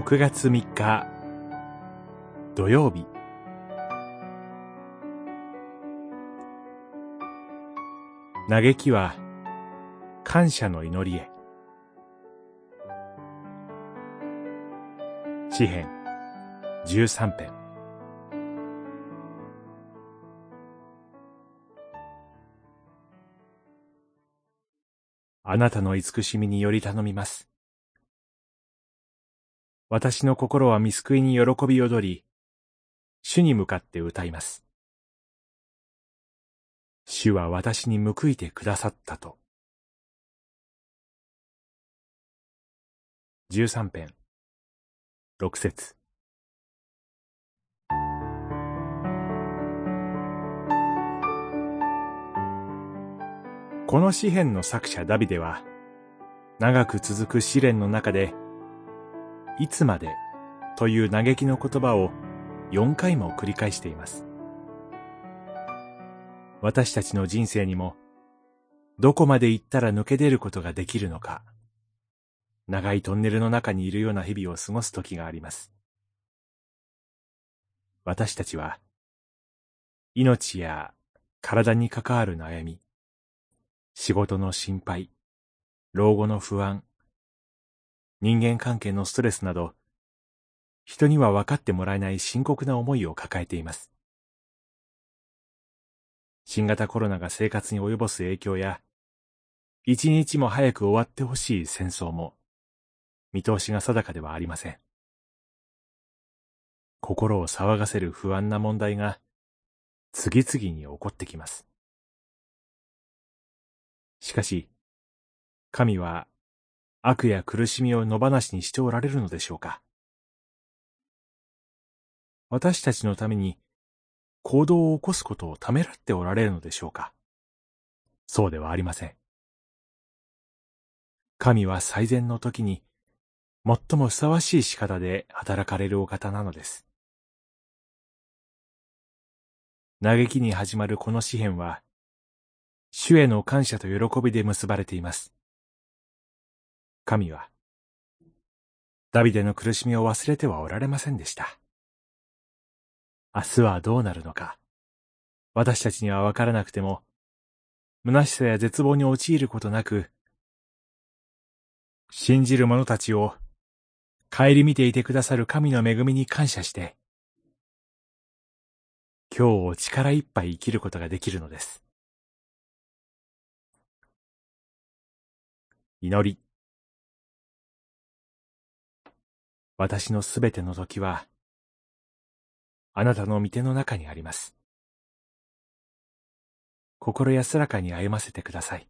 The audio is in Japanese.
6月3日土曜日。嘆きは感謝の祈りへ。詩編13編。あなたの慈しみにより頼みます。私の心は見救いに喜び踊り、主に向かって歌います。主は私に報いてくださったと。十三編、六節。この詩篇の作者ダビデは、長く続く試練の中で、いつまでという嘆きの言葉を4回も繰り返しています。私たちの人生にも、どこまで行ったら抜け出ることができるのか、長いトンネルの中にいるような日々を過ごす時があります。私たちは、命や体に関わる悩み、仕事の心配、老後の不安、人間関係のストレスなど、人には分かってもらえない深刻な思いを抱えています。新型コロナが生活に及ぼす影響や、一日も早く終わってほしい戦争も、見通しが定かではありません。心を騒がせる不安な問題が、次々に起こってきます。しかし、神は悪や苦しみを野放しにしておられるのでしょうか私たちのために行動を起こすことをためらっておられるのでしょうかそうではありません。神は最善の時に最もふさわしい仕方で働かれるお方なのです。嘆きに始まるこの詩篇は、主への感謝と喜びで結ばれています。神は、ダビデの苦しみを忘れてはおられませんでした。明日はどうなるのか、私たちにはわからなくても、虚しさや絶望に陥ることなく、信じる者たちを顧みていてくださる神の恵みに感謝して、今日を力いっぱい生きることができるのです。祈り。私のすべての時は、あなたの御手の中にあります。心安らかに歩ませてください。